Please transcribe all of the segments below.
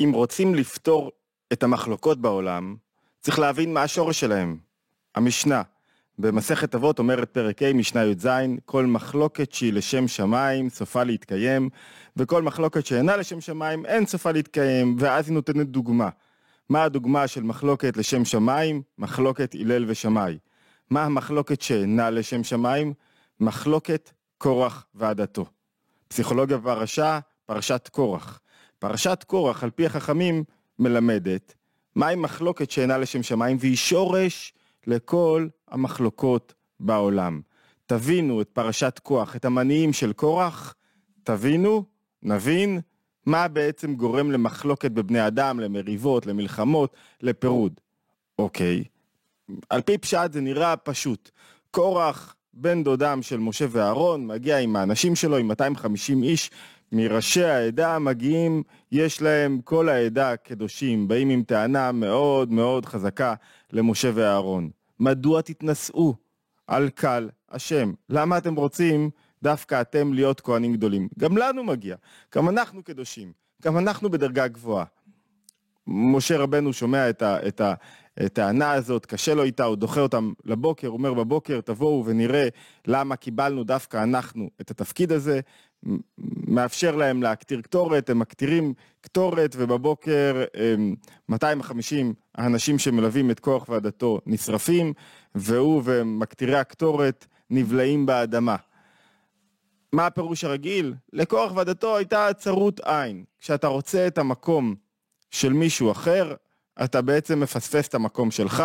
אם רוצים לפתור את המחלוקות בעולם, צריך להבין מה השורש שלהם. המשנה, במסכת אבות אומרת פרק ה' משנה י"ז, כל מחלוקת שהיא לשם שמיים סופה להתקיים, וכל מחלוקת שאינה לשם שמיים אין סופה להתקיים, ואז היא נותנת דוגמה. מה הדוגמה של מחלוקת לשם שמיים? מחלוקת הלל ושמאי. מה המחלוקת שאינה לשם שמיים? מחלוקת קורח ועדתו. פסיכולוגיה ופרשה, פרשת קורח. פרשת קורח, על פי החכמים, מלמדת מהי מחלוקת שאינה לשם שמיים, והיא שורש לכל המחלוקות בעולם. תבינו את פרשת כוח, את המניעים של קורח, תבינו, נבין, מה בעצם גורם למחלוקת בבני אדם, למריבות, למלחמות, לפירוד. אוקיי, על פי פשט זה נראה פשוט. קורח, בן דודם של משה ואהרון, מגיע עם האנשים שלו, עם 250 איש, מראשי העדה מגיעים, יש להם כל העדה קדושים, באים עם טענה מאוד מאוד חזקה למשה ואהרון. מדוע תתנשאו על קל השם? למה אתם רוצים דווקא אתם להיות כהנים גדולים? גם לנו מגיע, גם אנחנו קדושים, גם אנחנו בדרגה גבוהה. משה רבנו שומע את, הטענה הזאת, קשה לו איתה, הוא דוחה אותם לבוקר, אומר בבוקר תבואו ונראה למה קיבלנו דווקא אנחנו את התפקיד הזה, מאפשר להם להקטיר קטורת, הם מקטירים קטורת ובבוקר 250 האנשים שמלווים את כוח ועדתו נשרפים והוא ומקטירי הקטורת נבלעים באדמה. מה הפירוש הרגיל? לכוח ועדתו הייתה צרות עין. כשאתה רוצה את המקום של מישהו אחר, אתה בעצם מפספס את המקום שלך,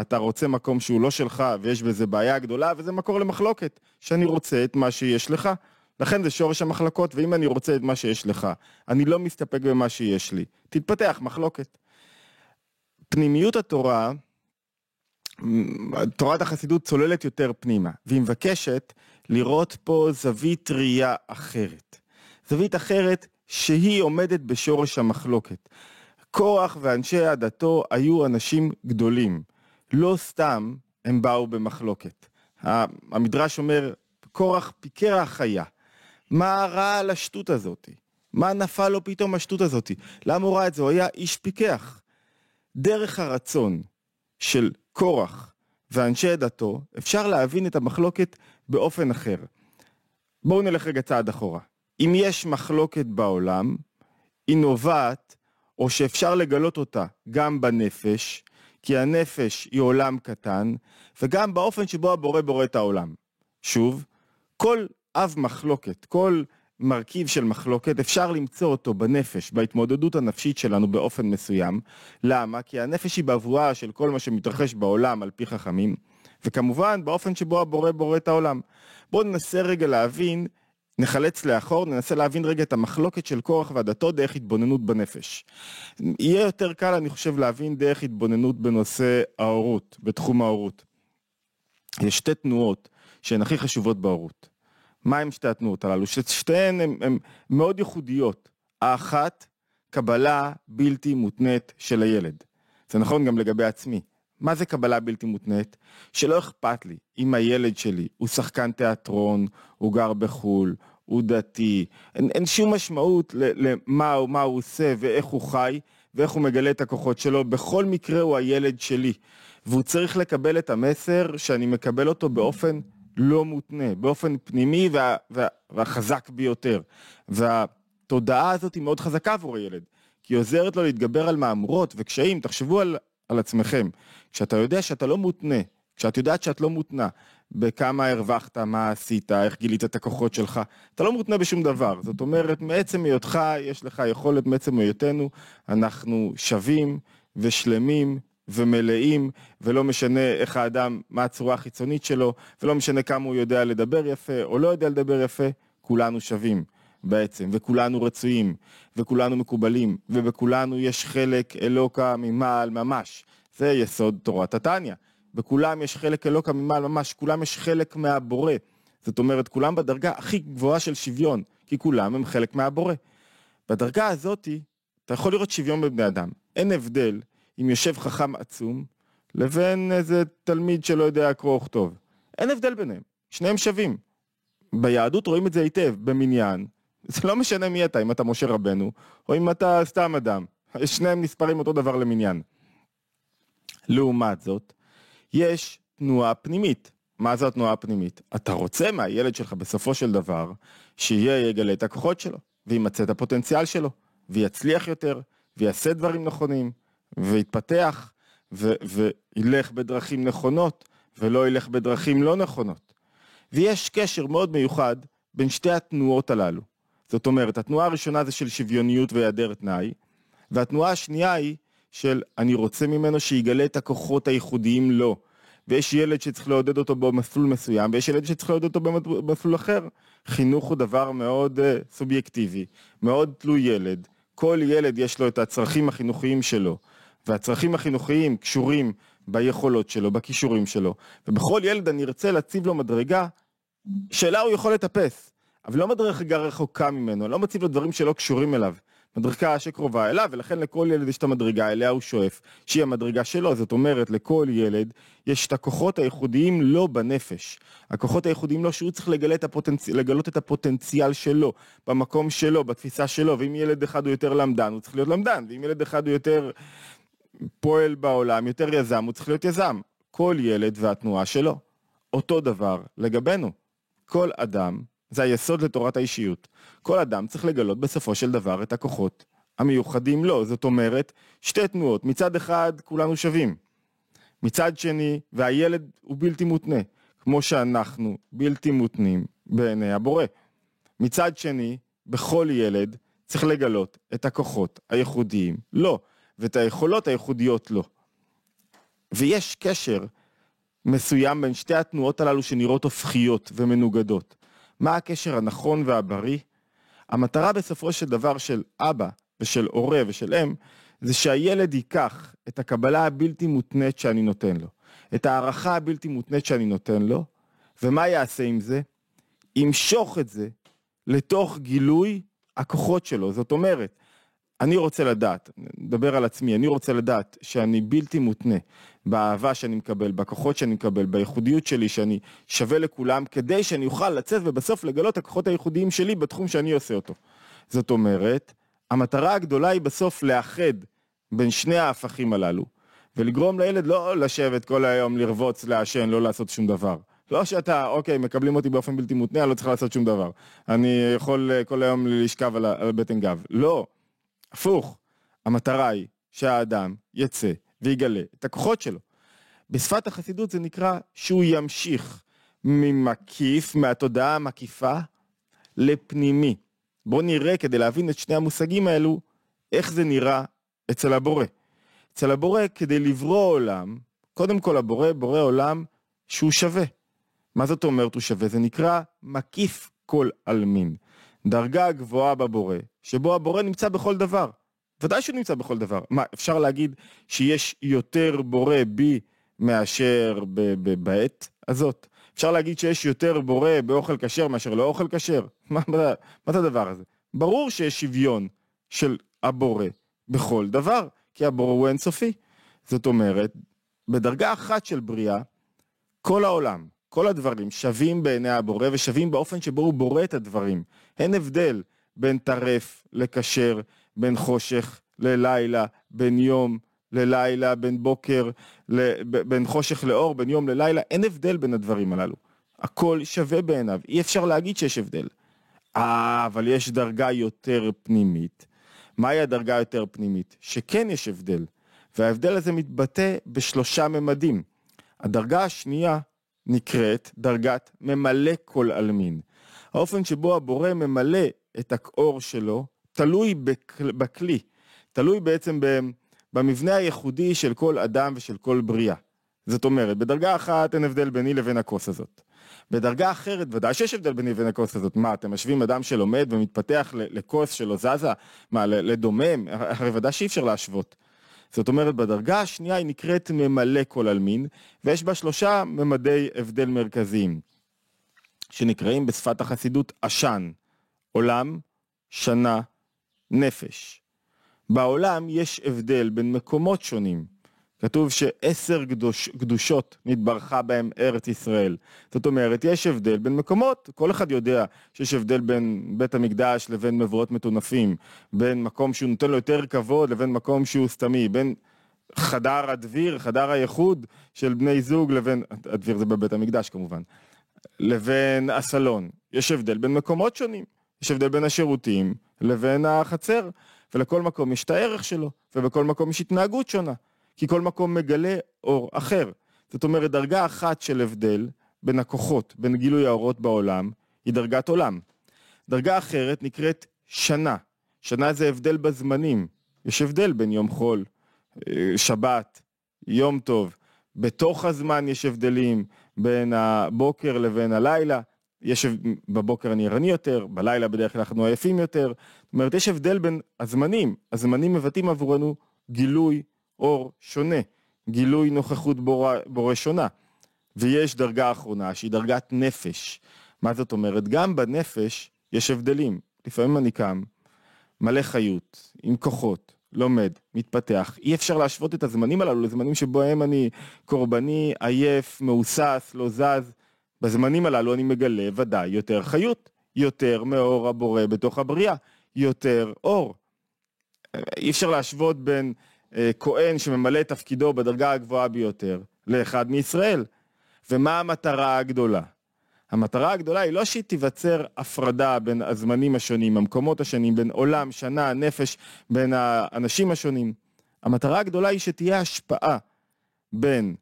אתה רוצה מקום שהוא לא שלך ויש בזה בעיה גדולה וזה מקור למחלוקת, שאני רוצה את מה שיש לך. לכן זה שורש המחלקות, ואם אני רוצה את מה שיש לך, אני לא מסתפק במה שיש לי. תתפתח מחלוקת. פנימיות התורה, תורת החסידות צוללת יותר פנימה, והיא מבקשת לראות פה זווית ראייה אחרת. זווית אחרת שהיא עומדת בשורש המחלוקת. קורח ואנשי עדתו היו אנשים גדולים. לא סתם הם באו במחלוקת. המדרש אומר, קורח פיקר החיה. מה רע על השטות הזאתי? מה נפל לו פתאום השטות הזאתי? למה הוא ראה את זה? הוא היה איש פיקח. דרך הרצון של קורח ואנשי עדתו, אפשר להבין את המחלוקת באופן אחר. בואו נלך רגע צעד אחורה. אם יש מחלוקת בעולם, היא נובעת, או שאפשר לגלות אותה גם בנפש, כי הנפש היא עולם קטן, וגם באופן שבו הבורא בורא את העולם. שוב, כל אב מחלוקת, כל מרכיב של מחלוקת, אפשר למצוא אותו בנפש, בהתמודדות הנפשית שלנו באופן מסוים. למה? כי הנפש היא בבואה של כל מה שמתרחש בעולם על פי חכמים, וכמובן באופן שבו הבורא בורא את העולם. בואו ננסה רגע להבין, נחלץ לאחור, ננסה להבין רגע את המחלוקת של קורח ועדתו דרך התבוננות בנפש. יהיה יותר קל, אני חושב, להבין דרך התבוננות בנושא ההורות, בתחום ההורות. יש שתי תנועות שהן הכי חשובות בהורות. מהם שתי התנועות הללו? ששתיהן הן מאוד ייחודיות. האחת, קבלה בלתי מותנית של הילד. זה נכון גם לגבי עצמי. מה זה קבלה בלתי מותנית? שלא אכפת לי אם הילד שלי הוא שחקן תיאטרון, הוא גר בחו"ל, הוא דתי, אין, אין שום משמעות למה הוא, מה הוא עושה ואיך הוא חי ואיך הוא מגלה את הכוחות שלו, בכל מקרה הוא הילד שלי. והוא צריך לקבל את המסר שאני מקבל אותו באופן לא מותנה, באופן פנימי וה, וה, והחזק ביותר. והתודעה הזאת היא מאוד חזקה עבור הילד, כי היא עוזרת לו להתגבר על מהמורות וקשיים, תחשבו על, על עצמכם. כשאתה יודע שאתה לא מותנה, כשאת יודעת שאת לא מותנה, בכמה הרווחת, מה עשית, איך גילית את הכוחות שלך, אתה לא מותנה בשום דבר. זאת אומרת, מעצם היותך, יש לך יכולת, מעצם היותנו, אנחנו שווים ושלמים ומלאים, ולא משנה איך האדם, מה הצורה החיצונית שלו, ולא משנה כמה הוא יודע לדבר יפה או לא יודע לדבר יפה, כולנו שווים בעצם, וכולנו רצויים, וכולנו מקובלים, ובכולנו יש חלק אלוקה ממעל ממש. זה יסוד תורת התניא. בכולם יש חלק אלוקה ממעל ממש, כולם יש חלק מהבורא. זאת אומרת, כולם בדרגה הכי גבוהה של שוויון, כי כולם הם חלק מהבורא. בדרגה הזאתי, אתה יכול לראות שוויון בבני אדם. אין הבדל אם יושב חכם עצום, לבין איזה תלמיד שלא יודע קרוא וכתוב. אין הבדל ביניהם, שניהם שווים. ביהדות רואים את זה היטב, במניין. זה לא משנה מי אתה, אם אתה משה רבנו, או אם אתה סתם אדם. שניהם נספרים אותו דבר למניין. לעומת זאת, יש תנועה פנימית. מה זו התנועה הפנימית? אתה רוצה מהילד שלך בסופו של דבר שיהיה יגלה את הכוחות שלו, וימצא את הפוטנציאל שלו, ויצליח יותר, ויעשה דברים נכונים, ויתפתח, ו- וילך בדרכים נכונות, ולא ילך בדרכים לא נכונות. ויש קשר מאוד מיוחד בין שתי התנועות הללו. זאת אומרת, התנועה הראשונה זה של שוויוניות והיעדר תנאי, והתנועה השנייה היא של אני רוצה ממנו שיגלה את הכוחות הייחודיים לו. ויש ילד שצריך לעודד אותו במסלול מסוים, ויש ילד שצריך לעודד אותו במסלול אחר. חינוך הוא דבר מאוד uh, סובייקטיבי, מאוד תלוי ילד. כל ילד יש לו את הצרכים החינוכיים שלו, והצרכים החינוכיים קשורים ביכולות שלו, בכישורים שלו, ובכל ילד אני ארצה להציב לו מדרגה שאלה הוא יכול לטפס, אבל לא מדרגה רחוקה ממנו, לא מציב לו דברים שלא קשורים אליו. מדרגה שקרובה אליו, ולכן לכל ילד יש את המדרגה אליה הוא שואף, שהיא המדרגה שלו, זאת אומרת לכל ילד יש את הכוחות הייחודיים לא בנפש. הכוחות הייחודיים לא שהוא צריך לגלות את, הפוטנצ... לגלות את הפוטנציאל שלו, במקום שלו, בתפיסה שלו, ואם ילד אחד הוא יותר למדן, הוא צריך להיות למדן, ואם ילד אחד הוא יותר פועל בעולם, יותר יזם, הוא צריך להיות יזם. כל ילד והתנועה שלו. אותו דבר לגבינו. כל אדם זה היסוד לתורת האישיות. כל אדם צריך לגלות בסופו של דבר את הכוחות המיוחדים לו. זאת אומרת, שתי תנועות. מצד אחד, כולנו שווים. מצד שני, והילד הוא בלתי מותנה, כמו שאנחנו בלתי מותנים בעיני הבורא. מצד שני, בכל ילד צריך לגלות את הכוחות הייחודיים לו, ואת היכולות הייחודיות לו. ויש קשר מסוים בין שתי התנועות הללו שנראות הופכיות ומנוגדות. מה הקשר הנכון והבריא? המטרה בסופו של דבר של אבא ושל הורה ושל אם, זה שהילד ייקח את הקבלה הבלתי מותנית שאני נותן לו, את הערכה הבלתי מותנית שאני נותן לו, ומה יעשה עם זה? ימשוך את זה לתוך גילוי הכוחות שלו. זאת אומרת, אני רוצה לדעת, נדבר על עצמי, אני רוצה לדעת שאני בלתי מותנה באהבה שאני מקבל, בכוחות שאני מקבל, בייחודיות שלי, שאני שווה לכולם, כדי שאני אוכל לצאת ובסוף לגלות הכוחות הייחודיים שלי בתחום שאני עושה אותו. זאת אומרת, המטרה הגדולה היא בסוף לאחד בין שני ההפכים הללו, ולגרום לילד לא לשבת כל היום, לרבוץ, לעשן, לא לעשות שום דבר. לא שאתה, אוקיי, מקבלים אותי באופן בלתי מותנה, אני לא צריך לעשות שום דבר. אני יכול אה, כל היום לשכב על, על בטן גב. לא, הפוך. המטרה היא שהאדם יצא ויגלה את הכוחות שלו. בשפת החסידות זה נקרא שהוא ימשיך ממקיף, מהתודעה המקיפה, לפנימי. בואו נראה כדי להבין את שני המושגים האלו, איך זה נראה אצל הבורא. אצל הבורא, כדי לברוא עולם, קודם כל הבורא בורא עולם שהוא שווה. מה זאת אומרת הוא שווה? זה נקרא מקיף כל עלמין. דרגה גבוהה בבורא, שבו הבורא נמצא בכל דבר. ודאי שהוא נמצא בכל דבר. מה, אפשר להגיד שיש יותר בורא בי מאשר בעת הזאת? אפשר להגיד שיש יותר בורא באוכל כשר מאשר לא אוכל כשר? מה, מה, מה זה הדבר הזה? ברור שיש שוויון של הבורא בכל דבר, כי הבורא הוא אינסופי. זאת אומרת, בדרגה אחת של בריאה, כל העולם, כל הדברים שווים בעיני הבורא ושווים באופן שבו הוא בורא את הדברים. אין הבדל בין טרף לכשר, בין חושך ללילה, בין יום ללילה, בין בוקר, בין חושך לאור, בין יום ללילה, אין הבדל בין הדברים הללו. הכל שווה בעיניו, אי אפשר להגיד שיש הבדל. אה, אבל יש דרגה יותר פנימית. מהי הדרגה היותר פנימית? שכן יש הבדל, וההבדל הזה מתבטא בשלושה ממדים. הדרגה השנייה נקראת דרגת ממלא כל עלמין. האופן שבו הבורא ממלא את האור שלו תלוי בכלי, תלוי בעצם במבנה הייחודי של כל אדם ושל כל בריאה. זאת אומרת, בדרגה אחת אין הבדל ביני לבין הכוס הזאת. בדרגה אחרת, ודאי שיש הבדל ביני לבין הכוס הזאת. מה, אתם משווים אדם שלומד ומתפתח לכוס שלא זזה? מה, לדומם? הרי ודאי שאי אפשר להשוות. זאת אומרת, בדרגה השנייה היא נקראת ממלא כל עלמין, ויש בה שלושה ממדי הבדל מרכזיים, שנקראים בשפת החסידות עשן, עולם, שנה, נפש. בעולם יש הבדל בין מקומות שונים. כתוב שעשר קדוש, קדושות נתברכה בהם ארץ ישראל. זאת אומרת, יש הבדל בין מקומות, כל אחד יודע שיש הבדל בין בית המקדש לבין מבואות מטונפים, בין מקום שהוא נותן לו יותר כבוד לבין מקום שהוא סתמי, בין חדר הדביר, חדר הייחוד של בני זוג לבין, הדביר זה בבית המקדש כמובן, לבין הסלון. יש הבדל בין מקומות שונים, יש הבדל בין השירותים לבין החצר, ולכל מקום יש את הערך שלו, ובכל מקום יש התנהגות שונה. כי כל מקום מגלה אור אחר. זאת אומרת, דרגה אחת של הבדל בין הכוחות, בין גילוי האורות בעולם, היא דרגת עולם. דרגה אחרת נקראת שנה. שנה זה הבדל בזמנים. יש הבדל בין יום חול, אה, שבת, יום טוב. בתוך הזמן יש הבדלים בין הבוקר לבין הלילה. יש, בבוקר אני ערני יותר, בלילה בדרך כלל אנחנו עייפים יותר. זאת אומרת, יש הבדל בין הזמנים. הזמנים מבטאים עבורנו גילוי אור שונה, גילוי נוכחות בורא, בורא שונה. ויש דרגה אחרונה שהיא דרגת נפש. מה זאת אומרת? גם בנפש יש הבדלים. לפעמים אני קם, מלא חיות, עם כוחות, לומד, מתפתח. אי אפשר להשוות את הזמנים הללו לזמנים שבהם אני קורבני, עייף, מהוסס, לא זז. בזמנים הללו אני מגלה ודאי יותר חיות, יותר מאור הבורא בתוך הבריאה, יותר אור. אי אפשר להשוות בין כהן שממלא את תפקידו בדרגה הגבוהה ביותר לאחד מישראל. ומה המטרה הגדולה? המטרה הגדולה היא לא שהיא תיווצר הפרדה בין הזמנים השונים, המקומות השונים, בין עולם, שנה, נפש, בין האנשים השונים. המטרה הגדולה היא שתהיה השפעה בין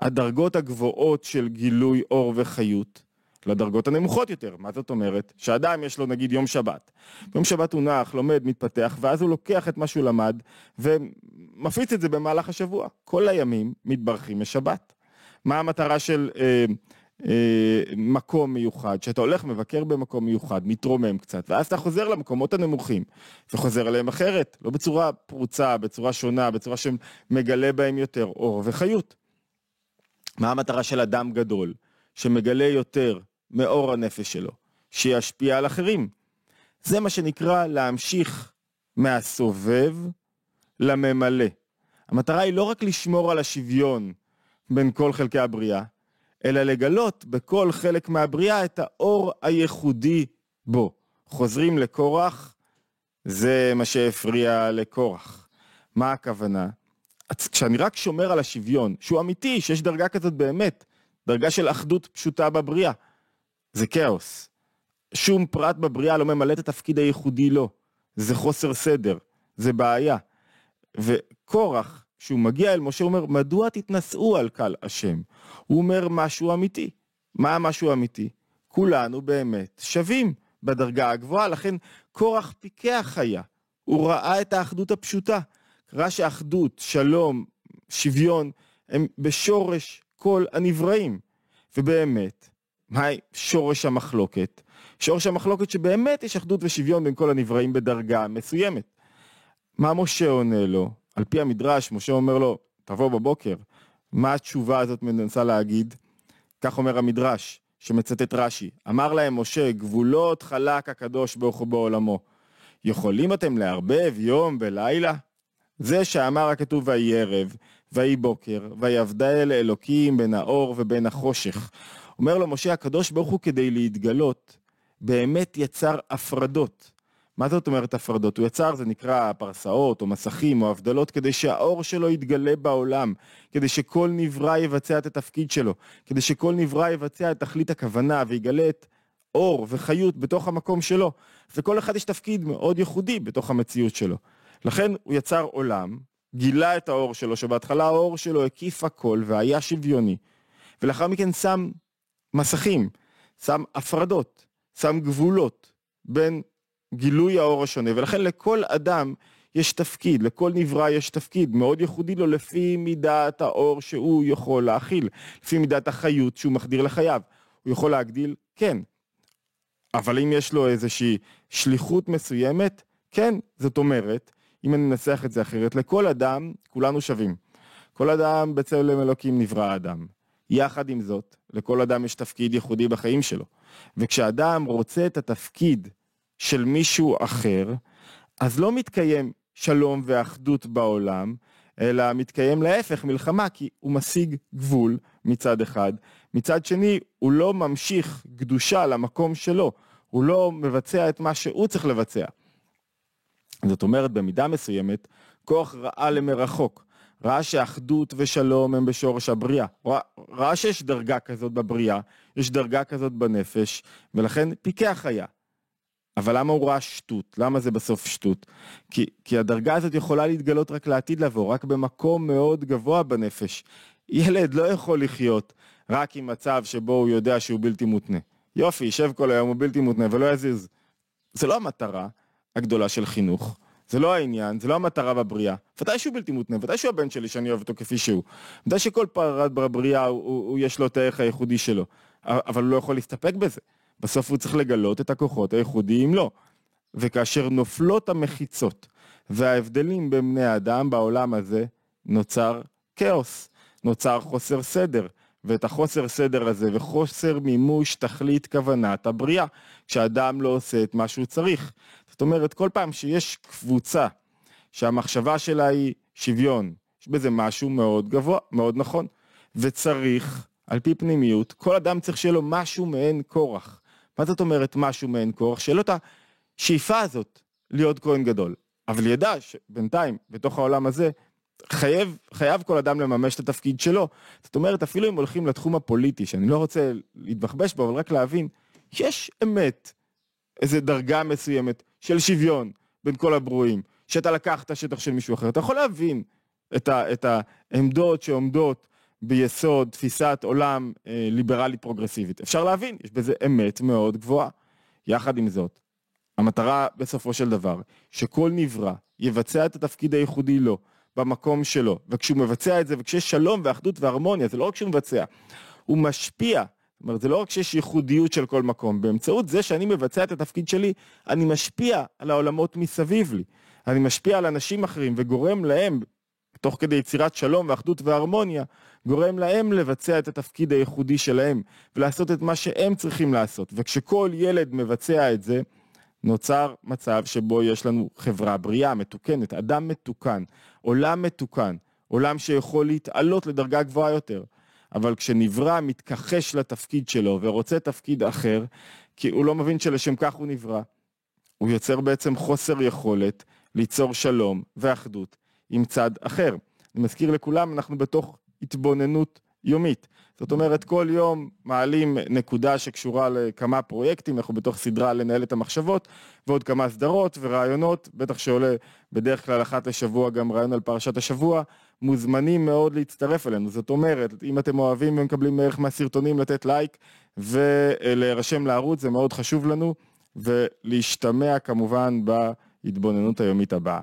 הדרגות הגבוהות של גילוי אור וחיות לדרגות הנמוכות יותר. מה זאת אומרת? שאדם יש לו נגיד יום שבת. יום שבת הוא נח, לומד, מתפתח, ואז הוא לוקח את מה שהוא למד ומפיץ את זה במהלך השבוע. כל הימים מתברכים משבת. מה המטרה של אה, אה, מקום מיוחד? שאתה הולך, מבקר במקום מיוחד, מתרומם קצת, ואז אתה חוזר למקומות הנמוכים, וחוזר אליהם אחרת, לא בצורה פרוצה, בצורה שונה, בצורה שמגלה בהם יותר אור וחיות. מה המטרה של אדם גדול? שמגלה יותר מאור הנפש שלו, שישפיע על אחרים. זה מה שנקרא להמשיך מהסובב לממלא. המטרה היא לא רק לשמור על השוויון בין כל חלקי הבריאה, אלא לגלות בכל חלק מהבריאה את האור הייחודי בו. חוזרים לקורח, זה מה שהפריע לקורח. מה הכוונה? כשאני רק שומר על השוויון, שהוא אמיתי, שיש דרגה כזאת באמת, דרגה של אחדות פשוטה בבריאה, זה כאוס. שום פרט בבריאה לא ממלא את התפקיד הייחודי לו. זה חוסר סדר, זה בעיה. וקורח, כשהוא מגיע אל משה, הוא אומר, מדוע תתנשאו על קל השם? הוא אומר משהו אמיתי. מה המשהו אמיתי? כולנו באמת שווים בדרגה הגבוהה, לכן קורח פיקח היה. הוא ראה את האחדות הפשוטה. ראה שאחדות, שלום, שוויון, הם בשורש כל הנבראים. ובאמת, מהי שורש המחלוקת? שורש המחלוקת שבאמת יש אחדות ושוויון בין כל הנבראים בדרגה מסוימת. מה משה עונה לו? על פי המדרש, משה אומר לו, תבוא בבוקר. מה התשובה הזאת מנסה להגיד? כך אומר המדרש, שמצטט רש"י. אמר להם משה, גבולות חלק הקדוש ברוך הוא בעולמו. יכולים אתם לערבב יום ולילה? זה שאמר הכתוב ויהי ערב, ויהי בוקר, ויבדל אלוקים בין האור ובין החושך. אומר לו משה הקדוש ברוך הוא כדי להתגלות, באמת יצר הפרדות. מה זאת אומרת הפרדות? הוא יצר, זה נקרא פרסאות או מסכים או הבדלות, כדי שהאור שלו יתגלה בעולם, כדי שכל נברא יבצע את התפקיד שלו, כדי שכל נברא יבצע את תכלית הכוונה ויגלה את אור וחיות בתוך המקום שלו. וכל אחד יש תפקיד מאוד ייחודי בתוך המציאות שלו. לכן הוא יצר עולם, גילה את האור שלו, שבהתחלה האור שלו הקיף הכל והיה שוויוני, ולאחר מכן שם מסכים, שם הפרדות, שם גבולות בין גילוי האור השונה, ולכן לכל אדם יש תפקיד, לכל נברא יש תפקיד מאוד ייחודי לו לפי מידת האור שהוא יכול להכיל, לפי מידת החיות שהוא מחדיר לחייו. הוא יכול להגדיל? כן. אבל אם יש לו איזושהי שליחות מסוימת, כן, זאת אומרת, אם אני אנסח את זה אחרת, לכל אדם כולנו שווים. כל אדם בצלם אלוקים נברא אדם. יחד עם זאת, לכל אדם יש תפקיד ייחודי בחיים שלו. וכשאדם רוצה את התפקיד של מישהו אחר, אז לא מתקיים שלום ואחדות בעולם, אלא מתקיים להפך מלחמה, כי הוא משיג גבול מצד אחד, מצד שני הוא לא ממשיך קדושה למקום שלו, הוא לא מבצע את מה שהוא צריך לבצע. זאת אומרת, במידה מסוימת, כוח ראה למרחוק. ראה שאחדות ושלום הם בשורש הבריאה. ראה, שיש דרגה כזאת בבריאה, יש דרגה כזאת בנפש, ולכן פיקח היה. אבל למה הוא ראה שטות? למה זה בסוף שטות? כי, כי הדרגה הזאת יכולה להתגלות רק לעתיד לבוא, רק במקום מאוד גבוה בנפש. ילד לא יכול לחיות רק עם מצב שבו הוא יודע שהוא בלתי מותנה. יופי, יישב כל היום, הוא בלתי מותנה ולא יזיז. זה לא המטרה הגדולה של חינוך. זה לא העניין, זה לא המטרה בבריאה. ודאי שהוא בלתי מותנה, ודאי שהוא הבן שלי שאני אוהב אותו כפי שהוא. ודאי שכל פרט בבריאה הוא, הוא, הוא יש לו את הערך הייחודי שלו. אבל הוא לא יכול להסתפק בזה. בסוף הוא צריך לגלות את הכוחות הייחודיים לו. וכאשר נופלות המחיצות וההבדלים בין בני האדם בעולם הזה, נוצר כאוס, נוצר חוסר סדר. ואת החוסר סדר הזה וחוסר מימוש תכלית כוונת הבריאה, כשאדם לא עושה את מה שהוא צריך. זאת אומרת, כל פעם שיש קבוצה שהמחשבה שלה היא שוויון, יש בזה משהו מאוד גבוה, מאוד נכון, וצריך, על פי פנימיות, כל אדם צריך שיהיה לו משהו מעין כורח. מה זאת אומרת משהו מעין כורח? שיהיה לו את השאיפה הזאת להיות כהן גדול. אבל ידע שבינתיים, בתוך העולם הזה, חייב, חייב כל אדם לממש את התפקיד שלו. זאת אומרת, אפילו אם הולכים לתחום הפוליטי, שאני לא רוצה להתבחבש בו, אבל רק להבין, יש אמת, איזו דרגה מסוימת של שוויון בין כל הברואים, שאתה לקחת שטח של מישהו אחר. אתה יכול להבין את, ה, את העמדות שעומדות ביסוד תפיסת עולם אה, ליברלית פרוגרסיבית. אפשר להבין, יש בזה אמת מאוד גבוהה. יחד עם זאת, המטרה בסופו של דבר, שכל נברא יבצע את התפקיד הייחודי לו, במקום שלו, וכשהוא מבצע את זה, וכשיש שלום ואחדות והרמוניה, זה לא רק שהוא מבצע, הוא משפיע. זאת אומרת, זה לא רק שיש ייחודיות של כל מקום, באמצעות זה שאני מבצע את התפקיד שלי, אני משפיע על העולמות מסביב לי. אני משפיע על אנשים אחרים וגורם להם, תוך כדי יצירת שלום ואחדות והרמוניה, גורם להם לבצע את התפקיד הייחודי שלהם, ולעשות את מה שהם צריכים לעשות. וכשכל ילד מבצע את זה, נוצר מצב שבו יש לנו חברה בריאה, מתוקנת, אדם מתוקן, עולם מתוקן, עולם שיכול להתעלות לדרגה גבוהה יותר. אבל כשנברא מתכחש לתפקיד שלו ורוצה תפקיד אחר, כי הוא לא מבין שלשם כך הוא נברא, הוא יוצר בעצם חוסר יכולת ליצור שלום ואחדות עם צד אחר. אני מזכיר לכולם, אנחנו בתוך התבוננות יומית. זאת אומרת, כל יום מעלים נקודה שקשורה לכמה פרויקטים, אנחנו בתוך סדרה לנהל את המחשבות, ועוד כמה סדרות ורעיונות, בטח שעולה בדרך כלל אחת לשבוע גם רעיון על פרשת השבוע, מוזמנים מאוד להצטרף אלינו. זאת אומרת, אם אתם אוהבים ומקבלים ערך מהסרטונים, לתת לייק ולהירשם לערוץ, זה מאוד חשוב לנו, ולהשתמע כמובן בהתבוננות היומית הבאה.